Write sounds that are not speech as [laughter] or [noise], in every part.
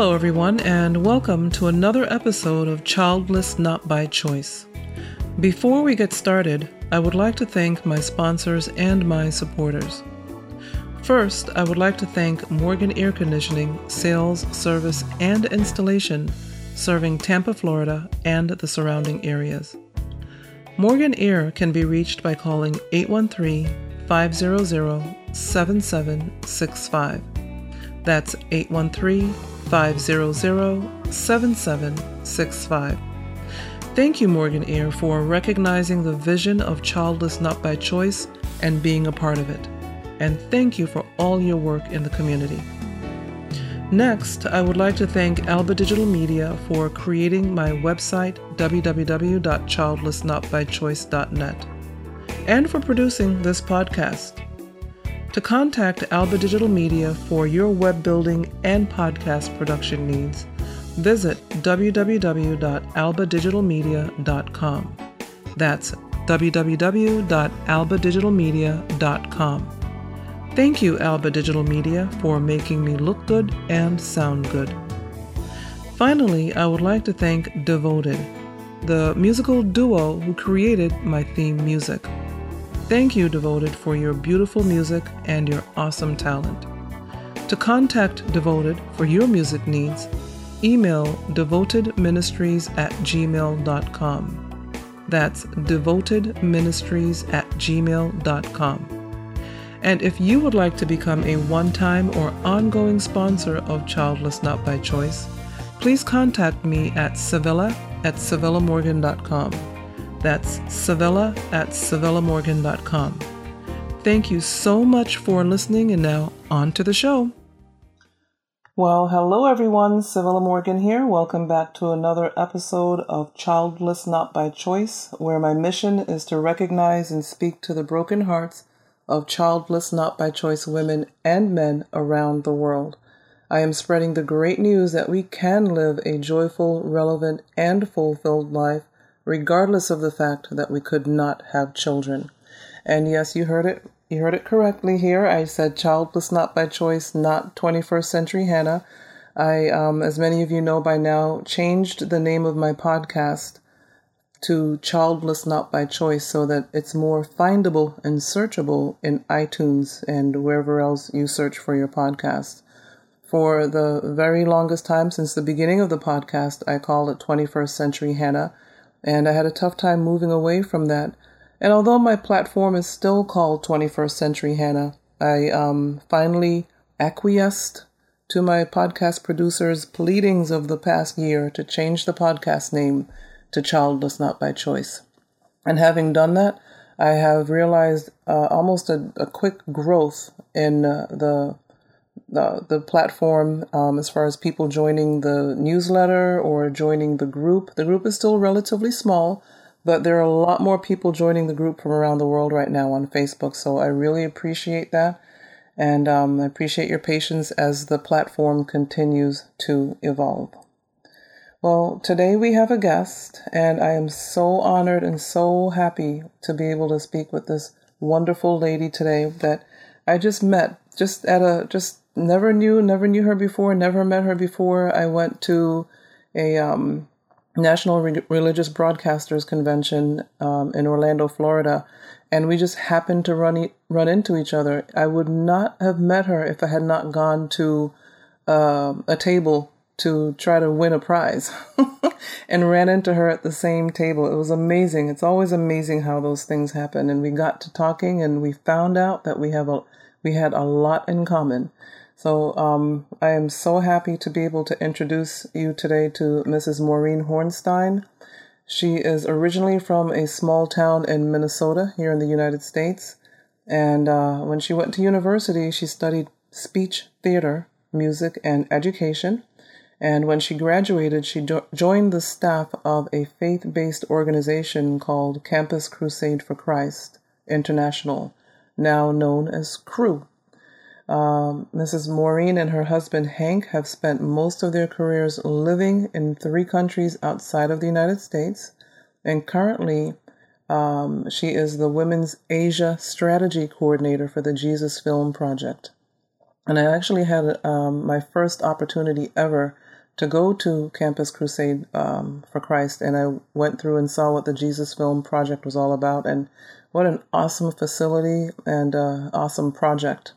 Hello, everyone, and welcome to another episode of Childless Not by Choice. Before we get started, I would like to thank my sponsors and my supporters. First, I would like to thank Morgan Air Conditioning, Sales, Service, and Installation, serving Tampa, Florida, and the surrounding areas. Morgan Air can be reached by calling 813 500 7765. That's 813 500 7765. Thank you, Morgan Air, for recognizing the vision of Childless Not by Choice and being a part of it. And thank you for all your work in the community. Next, I would like to thank Alba Digital Media for creating my website, www.childlessnotbychoice.net, and for producing this podcast. To contact Alba Digital Media for your web building and podcast production needs, visit www.albadigitalmedia.com. That's www.albadigitalmedia.com. Thank you, Alba Digital Media, for making me look good and sound good. Finally, I would like to thank Devoted, the musical duo who created my theme music. Thank you, Devoted, for your beautiful music and your awesome talent. To contact Devoted for your music needs, email devotedministries at gmail.com. That's devotedministries at gmail.com. And if you would like to become a one time or ongoing sponsor of Childless Not by Choice, please contact me at Savilla at SavillaMorgan.com. That's Savilla at SavillaMorgan.com. Thank you so much for listening, and now on to the show. Well, hello everyone, Savilla Morgan here. Welcome back to another episode of Childless Not by Choice, where my mission is to recognize and speak to the broken hearts of childless, not by choice women and men around the world. I am spreading the great news that we can live a joyful, relevant, and fulfilled life, regardless of the fact that we could not have children. And yes, you heard it. You heard it correctly here. I said childless, not by choice, not 21st century Hannah. I, um, as many of you know by now, changed the name of my podcast to Childless Not by Choice so that it's more findable and searchable in iTunes and wherever else you search for your podcast. For the very longest time since the beginning of the podcast, I called it 21st Century Hannah, and I had a tough time moving away from that. And although my platform is still called 21st Century Hannah, I um, finally acquiesced to my podcast producer's pleadings of the past year to change the podcast name to childless not by choice. And having done that, I have realized uh, almost a, a, quick growth in uh, the, the the platform um, as far as people joining the newsletter or joining the group. The group is still relatively small, but there are a lot more people joining the group from around the world right now on Facebook. So I really appreciate that. And um, I appreciate your patience as the platform continues to evolve. Well, today we have a guest, and I am so honored and so happy to be able to speak with this wonderful lady today that I just met just at a just never knew never knew her before, never met her before. I went to a um, National Re- Religious Broadcasters Convention um, in Orlando, Florida, and we just happened to run e- run into each other. I would not have met her if I had not gone to uh, a table to try to win a prize [laughs] and ran into her at the same table. It was amazing. It's always amazing how those things happen. And we got to talking and we found out that we have a we had a lot in common. So um, I am so happy to be able to introduce you today to Mrs. Maureen Hornstein. She is originally from a small town in Minnesota here in the United States. And uh, when she went to university, she studied speech theater, music, and education. And when she graduated, she joined the staff of a faith based organization called Campus Crusade for Christ International, now known as Cru. Um, Mrs. Maureen and her husband Hank have spent most of their careers living in three countries outside of the United States, and currently um, she is the Women's Asia Strategy Coordinator for the Jesus Film Project. And I actually had um, my first opportunity ever to go to Campus Crusade um, for Christ, and I went through and saw what the Jesus Film Project was all about, and what an awesome facility and uh, awesome project.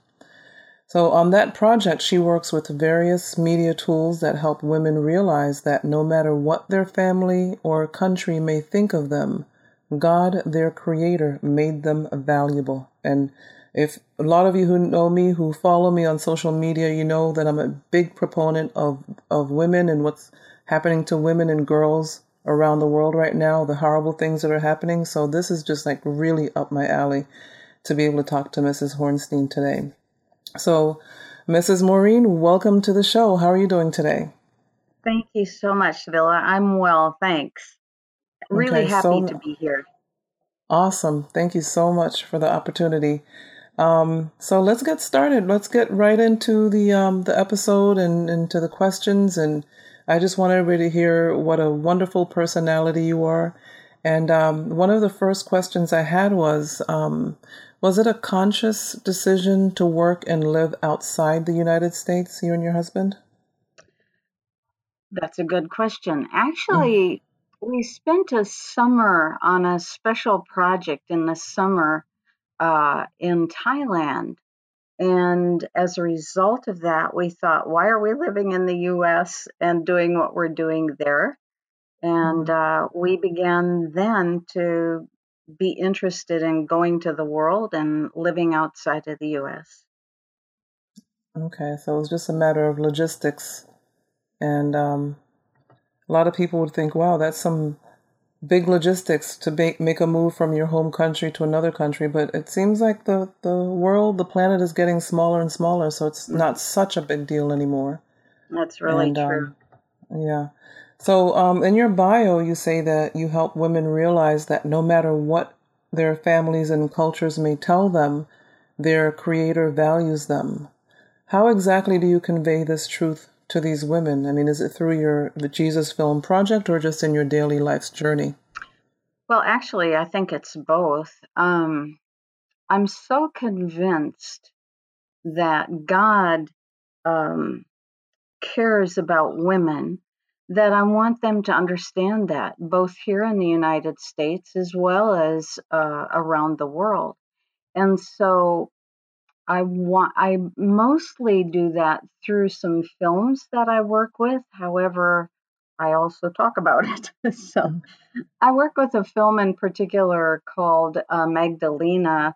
So, on that project, she works with various media tools that help women realize that no matter what their family or country may think of them, God, their creator, made them valuable. And if a lot of you who know me, who follow me on social media, you know that I'm a big proponent of, of women and what's happening to women and girls around the world right now, the horrible things that are happening. So this is just like really up my alley to be able to talk to Mrs. Hornstein today. So, Mrs. Maureen, welcome to the show. How are you doing today? Thank you so much, Villa. I'm well, thanks. Really okay, happy so, to be here. Awesome. Thank you so much for the opportunity. Um, so let's get started. Let's get right into the um, the episode and into the questions. And I just want everybody to hear what a wonderful personality you are. And um, one of the first questions I had was um, Was it a conscious decision to work and live outside the United States, you and your husband? That's a good question. Actually, mm. we spent a summer on a special project in the summer uh, in Thailand. And as a result of that, we thought, why are we living in the US and doing what we're doing there? And mm-hmm. uh, we began then to be interested in going to the world and living outside of the US. Okay, so it was just a matter of logistics. And um, a lot of people would think, wow, that's some big logistics to make, make a move from your home country to another country. But it seems like the, the world, the planet is getting smaller and smaller. So it's mm. not such a big deal anymore. That's really and, true. Um, yeah. So, um, in your bio, you say that you help women realize that no matter what their families and cultures may tell them, their creator values them. How exactly do you convey this truth to these women? I mean, is it through your the Jesus Film Project or just in your daily life's journey? Well, actually, I think it's both. Um, I'm so convinced that God um, cares about women that I want them to understand that, both here in the United States as well as uh, around the world. And so I want I mostly do that through some films that I work with. However, I also talk about it. [laughs] so mm-hmm. I work with a film in particular called uh, Magdalena.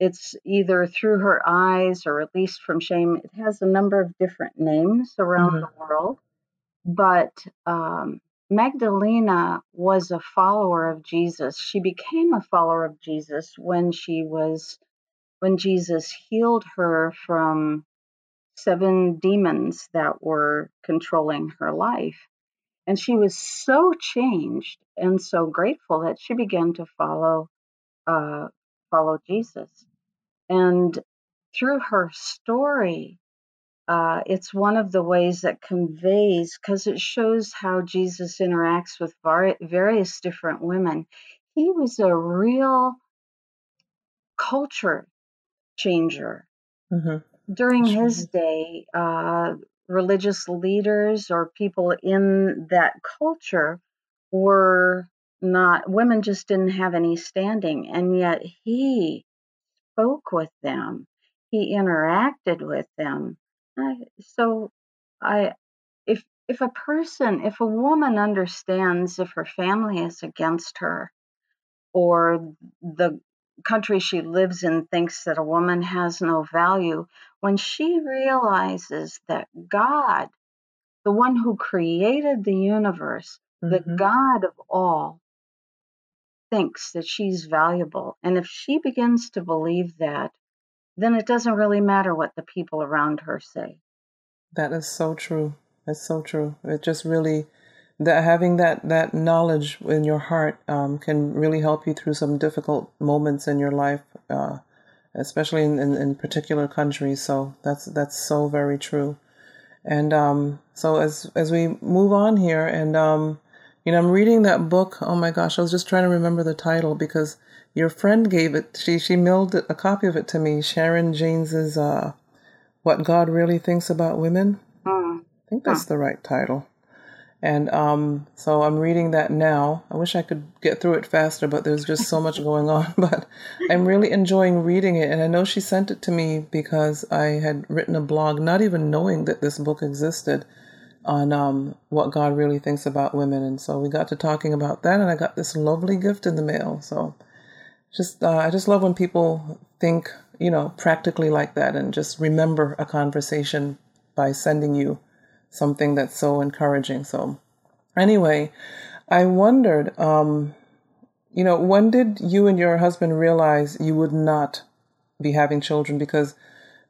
It's either through her eyes or released from shame. It has a number of different names around mm-hmm. the world. But um, Magdalena was a follower of Jesus. She became a follower of Jesus when she was when Jesus healed her from seven demons that were controlling her life. And she was so changed and so grateful that she began to follow uh, follow Jesus. And through her story, uh, it's one of the ways that conveys because it shows how Jesus interacts with var- various different women. He was a real culture changer. Mm-hmm. During his day, uh, religious leaders or people in that culture were not, women just didn't have any standing. And yet he spoke with them, he interacted with them I, so I if if a person if a woman understands if her family is against her or the country she lives in thinks that a woman has no value when she realizes that God the one who created the universe mm-hmm. the God of all thinks that she's valuable and if she begins to believe that then it doesn't really matter what the people around her say. That is so true. That's so true. It just really that having that that knowledge in your heart um, can really help you through some difficult moments in your life, uh, especially in, in, in, particular countries. So that's that's so very true. And um, so as as we move on here, and um, you know, I'm reading that book. Oh my gosh, I was just trying to remember the title because your friend gave it. She she mailed a copy of it to me. Sharon James's uh, What God Really Thinks About Women. Mm. I think that's the right title. And um, so I'm reading that now. I wish I could get through it faster, but there's just so much going on. [laughs] But I'm really enjoying reading it. And I know she sent it to me because I had written a blog, not even knowing that this book existed, on um, what God really thinks about women. And so we got to talking about that, and I got this lovely gift in the mail. So just uh, I just love when people think, you know, practically like that, and just remember a conversation by sending you something that's so encouraging. So, anyway, I wondered, um, you know, when did you and your husband realize you would not be having children? Because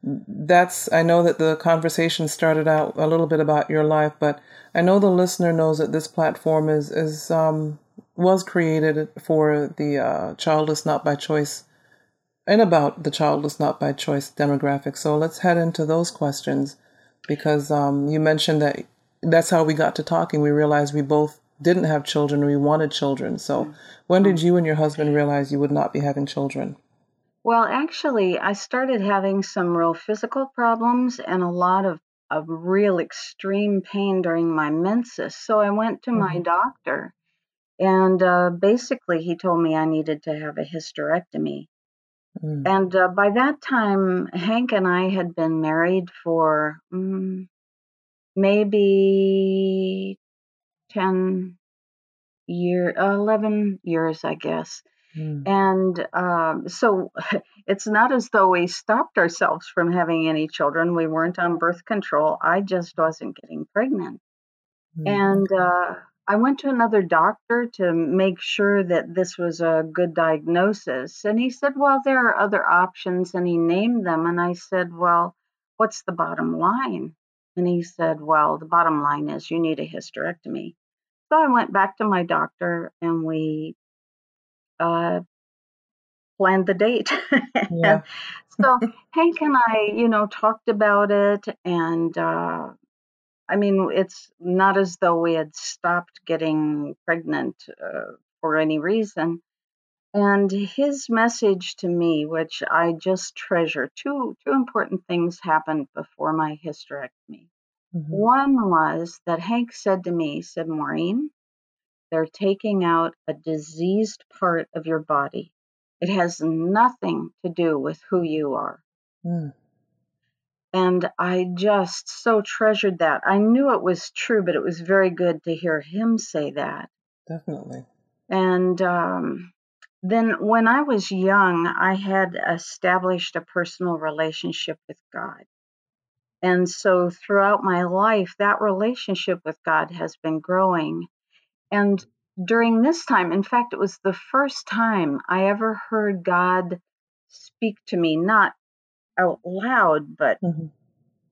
that's, I know that the conversation started out a little bit about your life, but I know the listener knows that this platform is, is, um, was created for the uh, childless not by choice and about the childless not by choice demographic. So let's head into those questions because um, you mentioned that that's how we got to talking. We realized we both didn't have children. We wanted children. So, when did you and your husband realize you would not be having children? Well, actually, I started having some real physical problems and a lot of, of real extreme pain during my menses. So I went to my Mm-hmm. doctor, and uh, basically, he told me I needed to have a hysterectomy. Mm. And uh, by that time, Hank and I had been married for mm, maybe 10 year, 11 years, I guess. Mm. And um, so [laughs] it's not as though we stopped ourselves from having any children. We weren't on birth control. I just wasn't getting pregnant. Mm. And uh, I went to another doctor to make sure that this was a good diagnosis. And he said, Well, there are other options. And he named them. And I said, Well, what's the bottom line? And he said, Well, the bottom line is you need a hysterectomy. So I went back to my doctor and we uh, planned the date. [laughs] Yeah. so Hank and I, you know, talked about it. And uh, I mean, it's not as though we had stopped getting pregnant uh, for any reason. And his message to me, which I just treasure, two two important things happened before my hysterectomy. Mhm. One was that Hank said to me, said, Maureen, they're taking out a diseased part of your body. It has nothing to do with who you are. Mm. And I just so treasured that. I knew it was true, but it was very good to hear him say that. Definitely. And um, then when I was young, I had established a personal relationship with God. And so throughout my life, that relationship with God has been growing. And during this time, in fact, it was the first time I ever heard God speak to me, not out loud, but Mhm.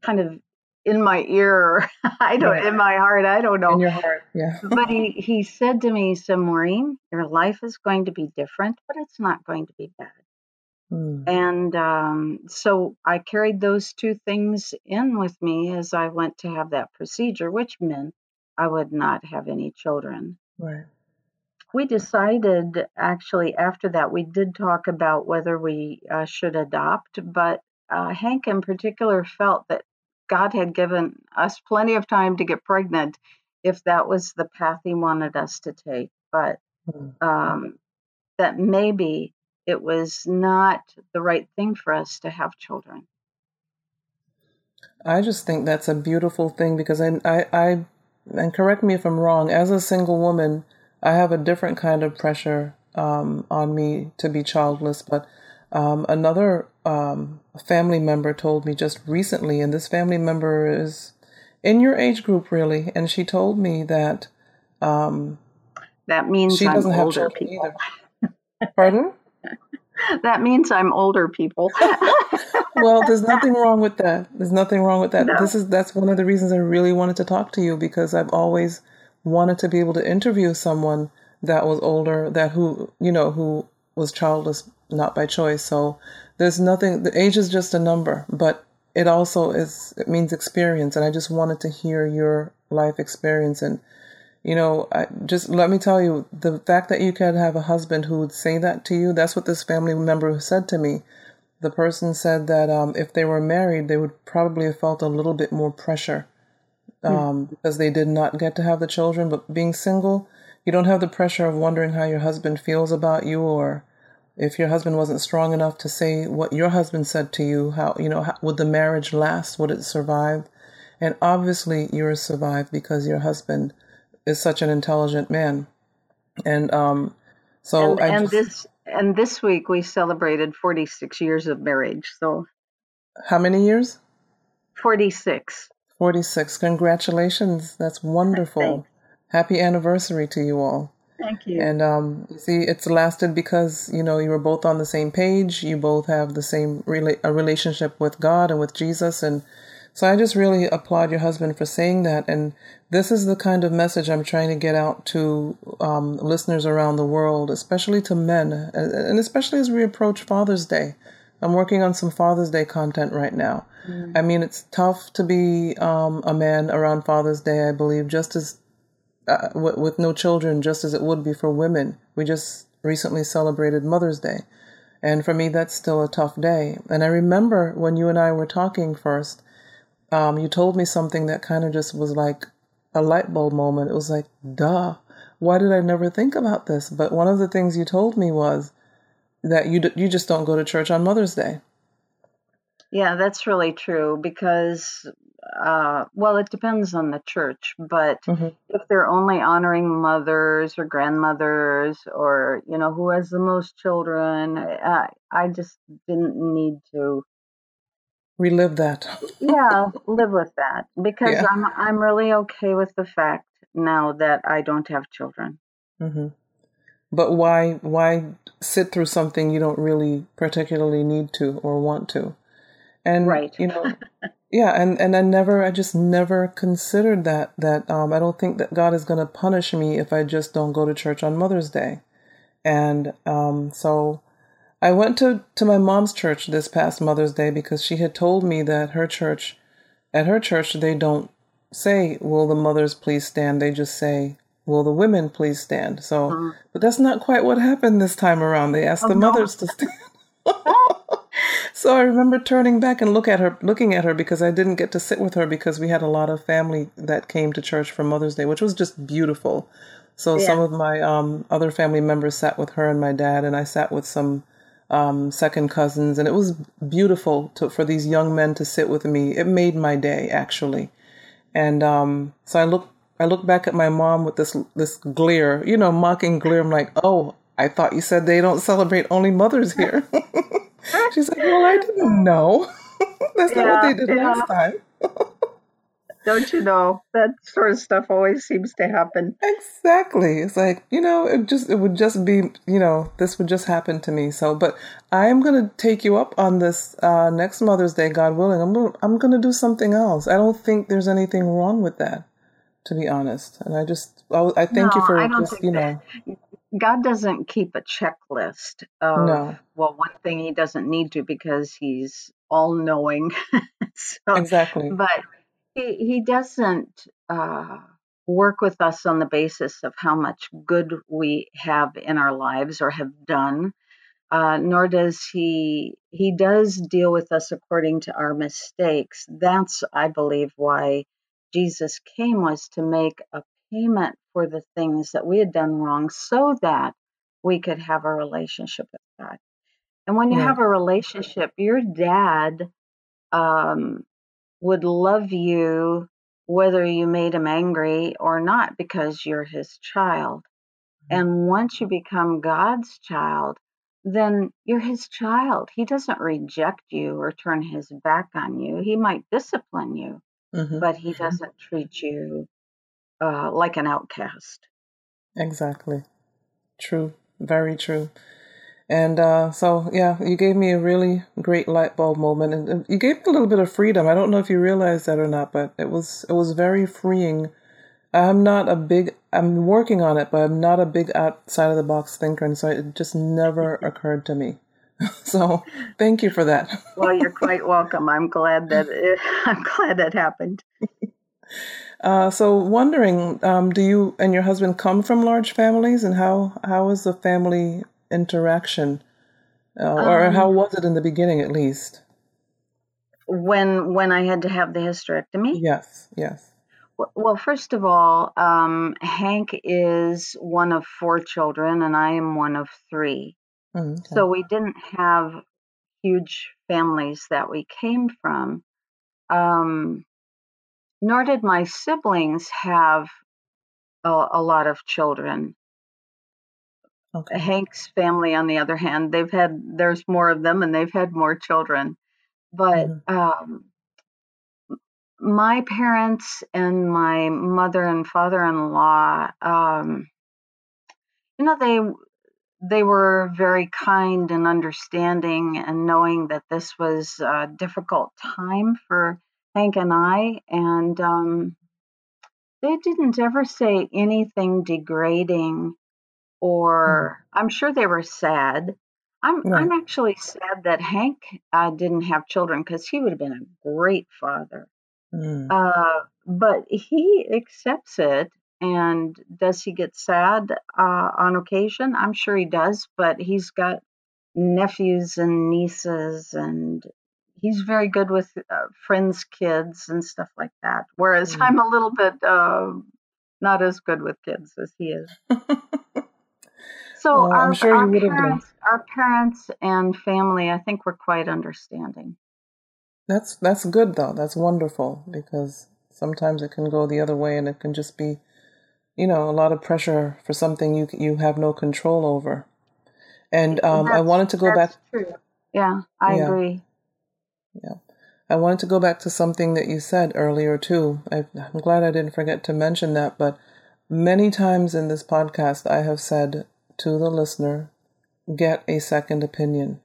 kind of in my ear. [laughs] I don't, Right. in my heart, I don't know. In your heart. Yeah. [laughs] but he, he said to me, said, Maureen, your life is going to be different, but it's not going to be bad. Mm. And um, so I carried those two things in with me as I went to have that procedure, which meant I would not have any children. Right. We decided actually after that, we did talk about whether we uh, should adopt, but uh, Hank in particular felt that God had given us plenty of time to get pregnant if that was the path he wanted us to take. But Mm. um, that maybe it was not the right thing for us to have children. I just think that's a beautiful thing because I, I, I, and correct me if I'm wrong, as a single woman, I have a different kind of pressure um, on me to be childless. But um, another um, family member told me just recently, and this family member is in your age group, really, and she told me that um, That means she I'm doesn't have older people. either. Pardon? [laughs] That means I'm older people. [laughs] well, there's nothing wrong with that. There's nothing wrong with that. No. This is that's one of the reasons I really wanted to talk to you because I've always wanted to be able to interview someone that was older, that who you know who was childless not by choice. So there's nothing. The age is just a number, but it also is. It means experience, and I just wanted to hear your life experience and. You know, I, just let me tell you, the fact that you could have a husband who would say that to you, that's what this family member said to me the person said that um, if they were married, they would probably have felt a little bit more pressure hmm. um, mm. because they did not get to have the children. But being single, you don't have the pressure of wondering how your husband feels about you or if your husband wasn't strong enough to say what your husband said to you how you know how, would the marriage last? Would it survive? And obviously yours survived because your husband is such an intelligent man. And um so and, and just, this and this week we celebrated 46 years of marriage so. How many years? 46 46 congratulations. That's wonderful. Thanks. happy anniversary to you all Thank you. And um, see, it's lasted because you know you were both on the same page. You both have the same rela- a relationship with God and with Jesus, and so I just really applaud your husband for saying that. And this is the kind of message I'm trying to get out to um, listeners around the world, especially to men, and especially as we approach Father's Day. I'm working on some Father's Day content right now. Mm. I mean, it's tough to be um, a man around Father's Day, I believe, just as uh, with, with no children, just as it would be for women. We just recently celebrated Mother's Day. And for me, that's still a tough day. And I remember when you and I were talking first, um, you told me something that kind of just was like a light bulb moment. It was like, duh, why did I never think about this? But one of the things you told me was that you, d- you just don't go to church on Mother's Day. Yeah, that's really true because uh, well, it depends on the church, but mm-hmm. if they're only honoring mothers or grandmothers or, you know, who has the most children, I, I just didn't need to relive that. yeah, [laughs] live with that because yeah. I'm I'm really okay with the fact now that I don't have children. Mm-hmm. But why why sit through something you don't really particularly need to or want to? And right. you know, [laughs] yeah and and i never i just never considered that that um i don't think that god is going to punish me if i just don't go to church on mother's day. And um so i went to to my mom's church this past mother's day because she had told me that her church at her church they don't say will the mothers please stand? They just say will the women please stand? So mm-hmm. but that's not quite what happened this time around. They asked oh, the mothers no. to stand [laughs] so I remember turning back and look at her, looking at her because I didn't get to sit with her because we had a lot of family that came to church for Mother's Day, which was just beautiful. So yeah. some of my um, other family members sat with her and my dad, and I sat with some um, second cousins, and it was beautiful to, for these young men to sit with me. It made my day actually, and um, so I look I look back at my mom with this this glare, you know, mocking glare. I'm like, oh, I thought you said they don't celebrate only mothers here. [laughs] [laughs] [laughs] She's like, well, I didn't know. [laughs] That's yeah, not what they did yeah. last time. [laughs] Don't you know that sort of stuff always seems to happen? Exactly. It's like you know, it just it would just be you know this would just happen to me. So, but I am gonna take you up on this uh, next Mother's Day, God willing. I'm gonna, I'm gonna do something else. I don't think there's anything wrong with that, to be honest. And I just I, I thank no, you for just you know. God doesn't keep a checklist of no. well one thing he doesn't need to because he's all knowing. [laughs] so, exactly. But he he doesn't uh, work with us on the basis of how much good we have in our lives or have done. Uh, nor does he he does deal with us according to our mistakes. That's I believe why Jesus came was to make a payment for the things that we had done wrong so that we could have a relationship with God. And when you yeah. have a relationship, your dad um, would love you whether you made him angry or not because you're his child. Mm-hmm. And once you become God's child, then you're his child. He doesn't reject you or turn his back on you. He might discipline you, mm-hmm. but he mm-hmm. doesn't treat you uh, like an outcast. Exactly. True. Very true. And uh, so, yeah, you gave me a really great light bulb moment, and you gave me a little bit of freedom. I don't know if you realized that or not, but it was it was very freeing. I'm not a big. I'm working on it, but I'm not a big outside of the box thinker, and so it just never [laughs] occurred to me. [laughs] so, thank you for that. well, you're quite welcome. I'm glad that it, [laughs] I'm glad that happened. Uh, so, wondering, um, do you and your husband come from large families, and how how is the family interaction Uh, or how um was it in the beginning, at least? When when I had to have the hysterectomy? Yes, yes. Well, first of all, um, Hank is one of four children, and I am one of three. Mm, okay. So we didn't have huge families that we came from. Um, nor did my siblings have a, a lot of children. Okay. Hank's family, on the other hand, they've had there's more of them, and they've had more children. But mm-hmm. um, my parents and my mother and father-in-law, um, you know, they they were very kind and understanding, and knowing that this was a difficult time for Hank and I, and um, they didn't ever say anything degrading or mm. I'm sure they were sad. I'm right. I'm actually sad that Hank uh, didn't have children because he would have been a great father. Mm. Uh, but he accepts it. And does he get sad uh, on occasion? I'm sure he does, but he's got nephews and nieces, and he's very good with uh, friends' kids and stuff like that. Whereas mm. I'm a little bit uh, not as good with kids as he is. So well, our, sure our parents, our parents and family, I think, were quite understanding. That's that's good though. That's wonderful because sometimes it can go the other way, and it can just be, you know, a lot of pressure for something you you have no control over. And um, I wanted to go back. True. Yeah, I yeah. agree. Yeah. I wanted to go back to something that you said earlier too. I, I'm glad I didn't forget to mention that, but many times in this podcast I have said to the listener get a second opinion.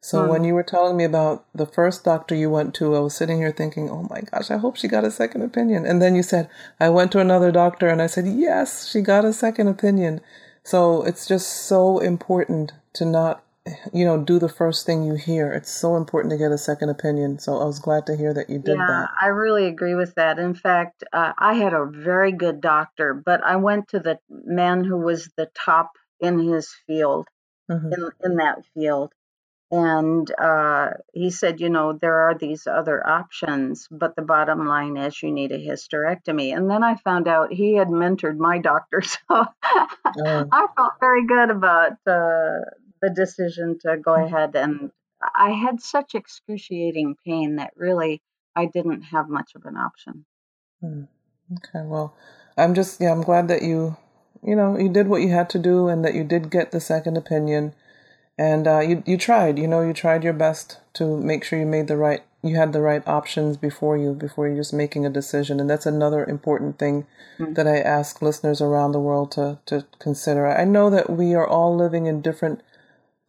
So when hmm. you were telling me about the first doctor you went to, I was sitting here thinking, "Oh my gosh, I hope she got a second opinion." And then you said, "I went to another doctor," and I said, "Yes, she got a second opinion." So it's just so important to not, you know, do the first thing you hear. It's so important to get a second opinion. So I was glad to hear that you did yeah, that. I really agree with that. In fact, uh, I had a very good doctor, but I went to the man who was the top in his field, mm-hmm. in, in that field. And uh, he said, you know, there are these other options, but the bottom line is you need a hysterectomy. And then I found out he had mentored my doctor. [laughs] So oh. I felt very good about uh, the decision to go mm. ahead. And I had such excruciating pain that really I didn't have much of an option. Hmm. Okay, well, I'm just, yeah, I'm glad that you you know, you did what you had to do and that you did get the second opinion. And uh, you, you tried, you know, you tried your best to make sure you made the right, you had the right options before you, before you're just making a decision. And that's another important thing mm-hmm. that I ask listeners around the world to, to consider. I know that we are all living in different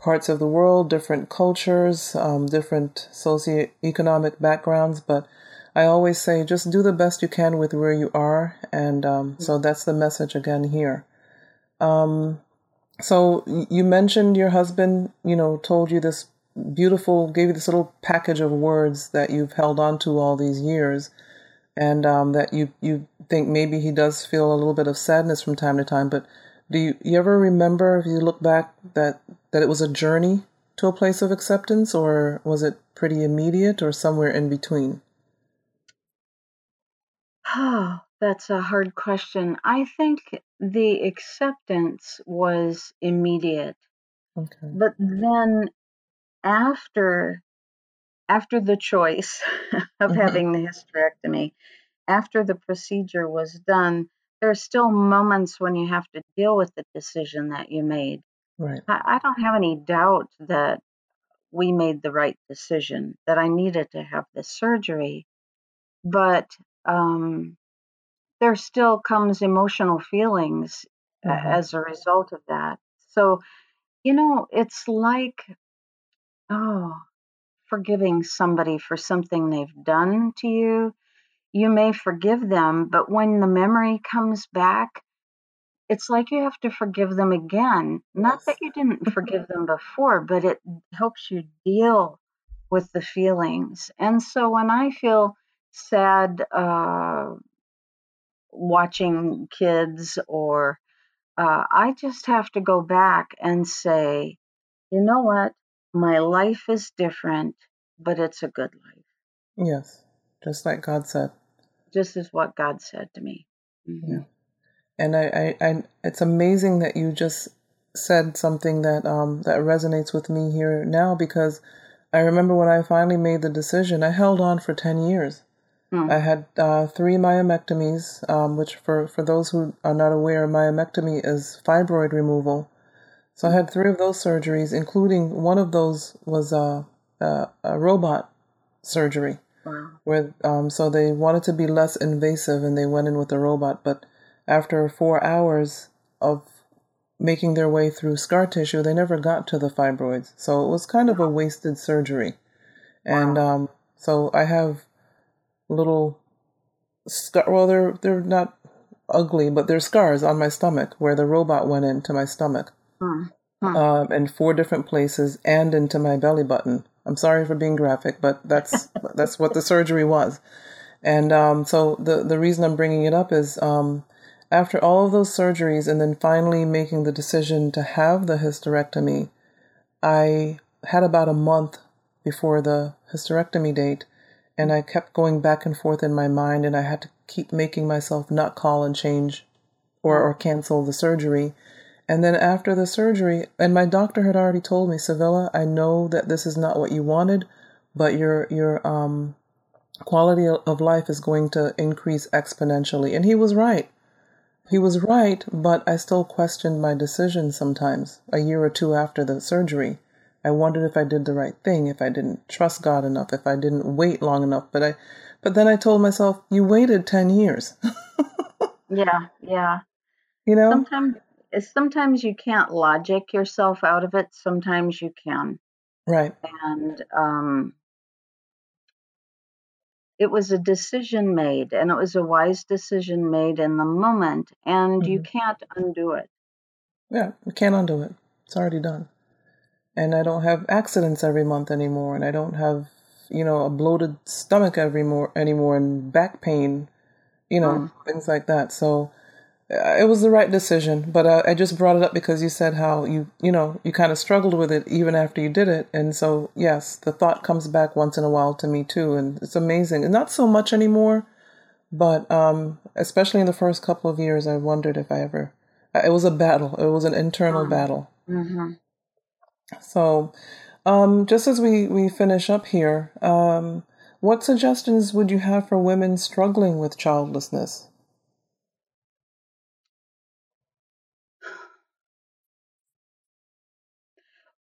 parts of the world, different cultures, um, different socioeconomic backgrounds, but I always say just do the best you can with where you are. And um, so that's the message again here. Um, so you mentioned your husband, you know, told you this beautiful, gave you this little package of words that you've held on to all these years. And um, that you, you think maybe he does feel a little bit of sadness from time to time. But do you, you ever remember, if you look back, that, that it was a journey to a place of acceptance, or was it pretty immediate, or somewhere in between? Oh, that's a hard question. I think the acceptance was immediate. Okay. But then after after the choice [laughs] of mm-hmm. having the hysterectomy, after the procedure was done, there are still moments when you have to deal with the decision that you made. Right. I, I don't have any doubt that we made the right decision, that I needed to have the surgery. But um, there still comes emotional feelings mm-hmm. as a result of that. So, you know, it's like, oh, forgiving somebody for something they've done to you. You may forgive them, but when the memory comes back, it's like you have to forgive them again. Not that you didn't [laughs] forgive them before, but it helps you deal with the feelings. And so when I feel sad uh, watching kids, or uh, I just have to go back and say, you know what? my life is different, but it's a good life. Yes, just like God said. Just as what God said to me. Mm-hmm. Yeah. And I, I, I, it's amazing that you just said something that um, that resonates with me here now because I remember when I finally made the decision, I held on for 10 years. Mm. I had uh, three myomectomies, um, which, for, for those who are not aware, myomectomy is fibroid removal. So I had three of those surgeries, including one of those was a, a, a robot surgery. Wow. Where um, so they wanted to be less invasive, and they went in with a robot. But after four hours of making their way through scar tissue, they never got to the fibroids. So it was kind of a wasted surgery. And wow. um, so I have little scar. Well, they're they're not ugly, but they're scars on my stomach where the robot went into my stomach. Hmm. Um, in four different places, and into my belly button. I'm sorry for being graphic, but that's [laughs] that's what the surgery was. And um, so the the reason I'm bringing it up is um, after all of those surgeries and then finally making the decision to have the hysterectomy, I had about a month before the hysterectomy date, and I kept going back and forth in my mind, and I had to keep making myself not call and change or, or cancel the surgery. And then after the surgery, and my doctor had already told me, Savilla, I know that this is not what you wanted, but your your um, quality of life is going to increase exponentially. And he was right. He was right, but I still questioned my decision sometimes, a year or two after the surgery. I wondered if I did the right thing, if I didn't trust God enough, if I didn't wait long enough. But I but then I told myself, you waited 10 years. [laughs] yeah, yeah. You know? Sometimes sometimes you can't logic yourself out of it, sometimes you can. Right. And um it was a decision made and it was a wise decision made in the moment and mm-hmm. you can't undo it yeah you can't undo it it's already done and i don't have accidents every month anymore and i don't have you know a bloated stomach every more anymore and back pain you know mm. things like that so it was the right decision, but uh, I just brought it up because you said how you you know you kind of struggled with it even after you did it, and so yes, the thought comes back once in a while to me too, and it's amazing. And not so much anymore, but um, especially in the first couple of years, I wondered if I ever. Uh, it was a battle. It was an internal mm-hmm. battle. Mm-hmm. So, um, just as we we finish up here, um, what suggestions would you have for women struggling with childlessness?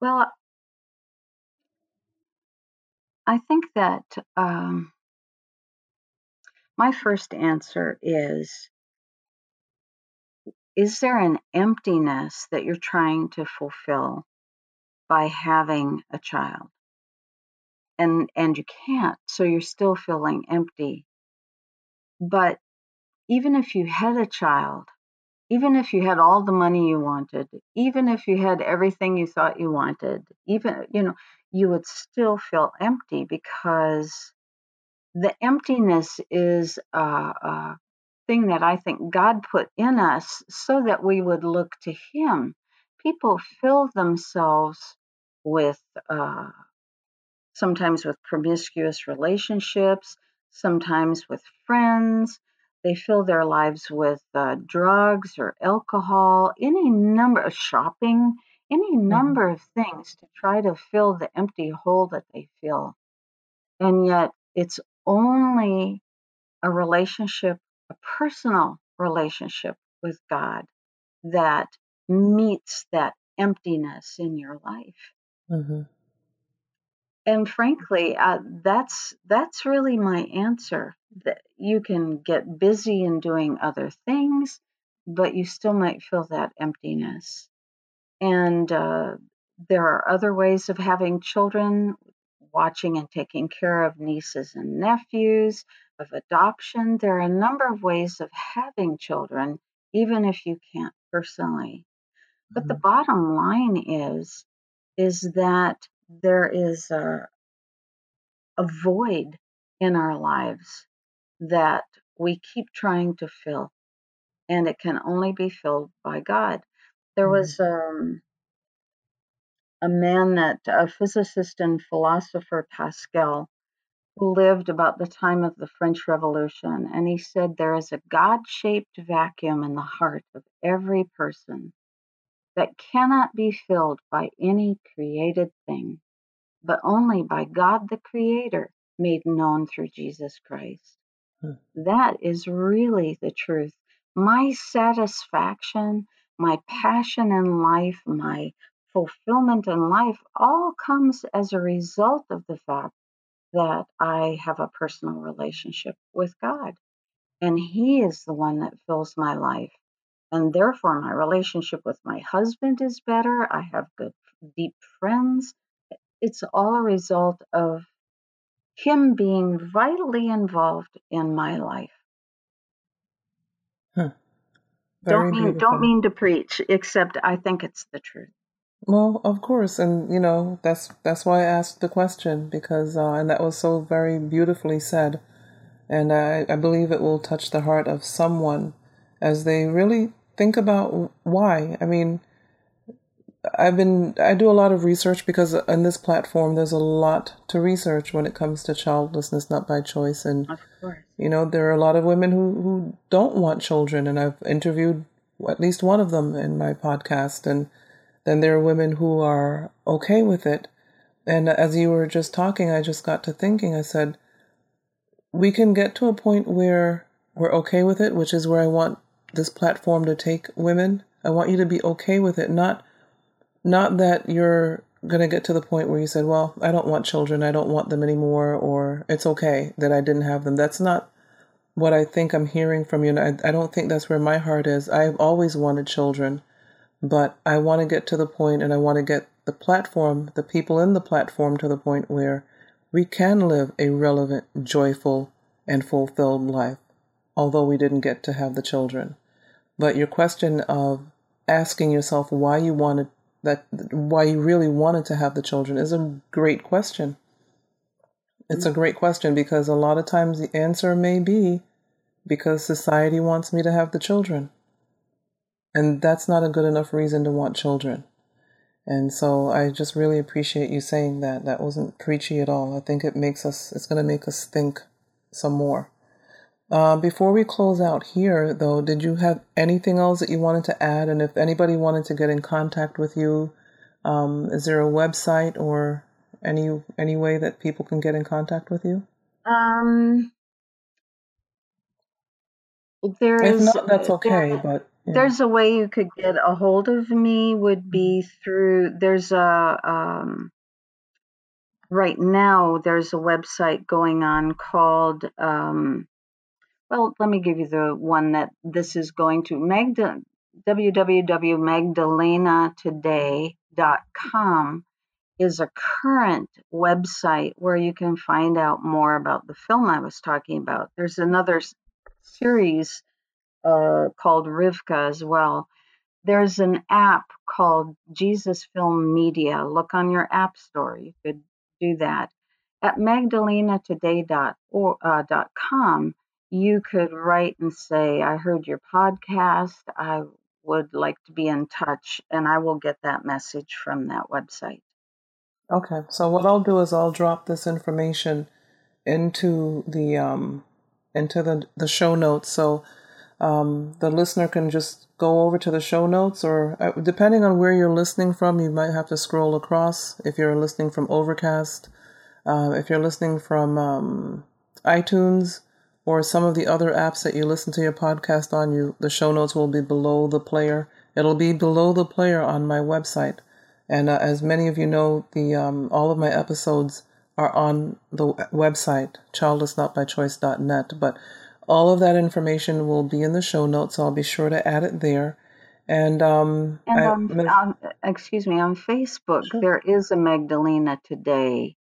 Well, I think that um, my first answer is Is there an emptiness that you're trying to fulfill by having a child? And, and you can't, so you're still feeling empty. But even if you had a child, even if you had all the money you wanted, even if you had everything you thought you wanted, even, you know, you would still feel empty because the emptiness is a, a thing that I think God put in us so that we would look to Him. People fill themselves with, uh, sometimes with promiscuous relationships, sometimes with friends, they fill their lives with uh, drugs or alcohol, any number of shopping, any mm-hmm. number mm-hmm. of things to try to fill the empty hole that they feel. And yet, it's only a relationship, a personal relationship with God that meets that emptiness in your life. Mm-hmm. And frankly, uh, that's that's really my answer that you can get busy in doing other things, but you still might feel that emptiness. And uh, there are other ways of having children, watching and taking care of nieces and nephews, of adoption. There are a number of ways of having children, even if you can't personally. But mm-hmm. the bottom line is, is that there is a, a void in our lives that we keep trying to fill, and it can only be filled by God. There mm-hmm. was um, a man that a physicist and philosopher Pascal who lived about the time of the French Revolution, and he said there is a God shaped vacuum in the heart of every person that cannot be filled by any created thing, but only by God the Creator made known through Jesus Christ. Hmm. That is really the truth. My satisfaction, my passion in life, my fulfillment in life all comes as a result of the fact that I have a personal relationship with God. And He is the one that fills my life. And therefore, my relationship with my husband is better. I have good, deep friends. It's all a result of Him being vitally involved in my life. Huh. don't mean beautiful. don't mean to preach, except I think it's the truth. Well, of course, and you know that's that's why I asked the question because uh, and that was so very beautifully said, and I, I believe it will touch the heart of someone as they really think about why. I mean, I've been I do a lot of research because in this platform there's a lot to research when it comes to childlessness not by choice, and you know there are a lot of women who who don't want children, and I've interviewed at least one of them in my podcast. And then there are women who are okay with it. And as you were just talking, I just got to thinking, I said, we can get to a point where we're okay with it, which is where I want this platform to take women. I want you to be okay with it, not not that you're going to get to the point where you said, "Well, I don't want children. I don't want them anymore," or "It's okay that I didn't have them." That's not what I think I'm hearing from you. I, I don't think that's where my heart is. I've always wanted children. But I want to get to the point and I want to get the platform, the people in the platform to the point where we can live a relevant, joyful, and fulfilled life, although we didn't get to have the children. But your question of asking yourself why you wanted that, why you really wanted to have the children is a great question. It's a great question because a lot of times the answer may be because society wants me to have the children. And that's not a good enough reason to want children. And so I just really appreciate you saying that. That wasn't preachy at all. I think it makes us, it's going to make us think some more. Uh, before we close out here, though, did you have anything else that you wanted to add? And if anybody wanted to get in contact with you, um, is there a website or any any way that people can get in contact with you? Um, there if not, that's okay. There, but there's a way you could get a hold of me would be mm-hmm. through there's a um, right now there's a website going on called um, well let me give you the one that this is going to Magda www.magdalenatoday.com is a current website where you can find out more about the film I was talking about. There's another series uh, called Rivka as well. There's an app called Jesus Film Media. Look on your app store. You could do that. At magdalenatoday.com, you could write and say, I heard your podcast. I would like to be in touch, and I will get that message from that website. Okay, so what I'll do is I'll drop this information into the um, into the the show notes. So um, the listener can just go over to the show notes, or uh, depending on where you're listening from, you might have to scroll across. If you're listening from Overcast, uh, if you're listening from um, iTunes, or some of the other apps that you listen to your podcast on, you the show notes will be below the player. It'll be below the player on my website, and uh, as many of you know, the um, all of my episodes are on the website childlessnotbychoice.net, but all of that information will be in the show notes, so I'll be sure to add it there. And um, and I, on, on, excuse me, on Facebook sure. there is a Magdalena Today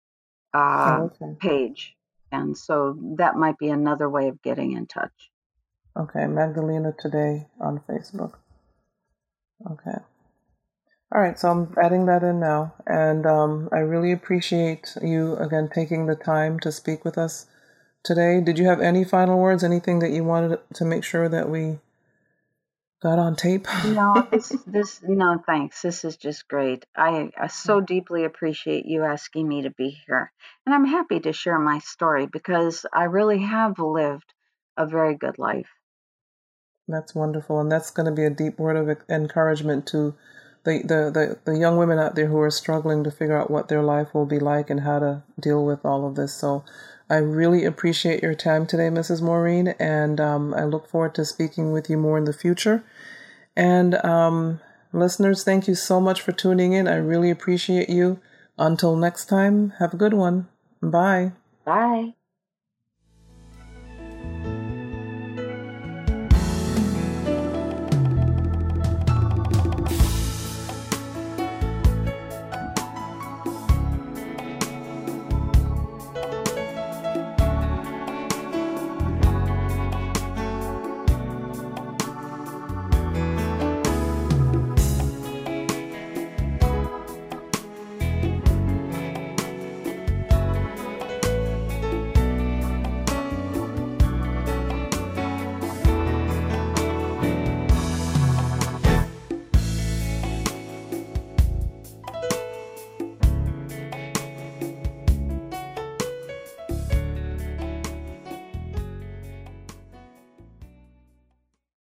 uh, oh, okay. page, and so that might be another way of getting in touch. Okay, Magdalena Today on Facebook. Okay. All right, so I'm adding that in now, and um, I really appreciate you again taking the time to speak with us today. Did you have any final words? Anything that you wanted to make sure that we got on tape. no, [laughs] this, this, no, thanks. This is just great. I, I so deeply appreciate you asking me to be here. And I'm happy to share my story because I really have lived a very good life. That's wonderful. And that's going to be a deep word of encouragement to the, the, the, the young women out there who are struggling to figure out what their life will be like and how to deal with all of this. So I really appreciate your time today, Mrs. Maureen, and um, I look forward to speaking with you more in the future. And um, listeners, thank you so much for tuning in. I really appreciate you. Until next time, have a good one. Bye. Bye.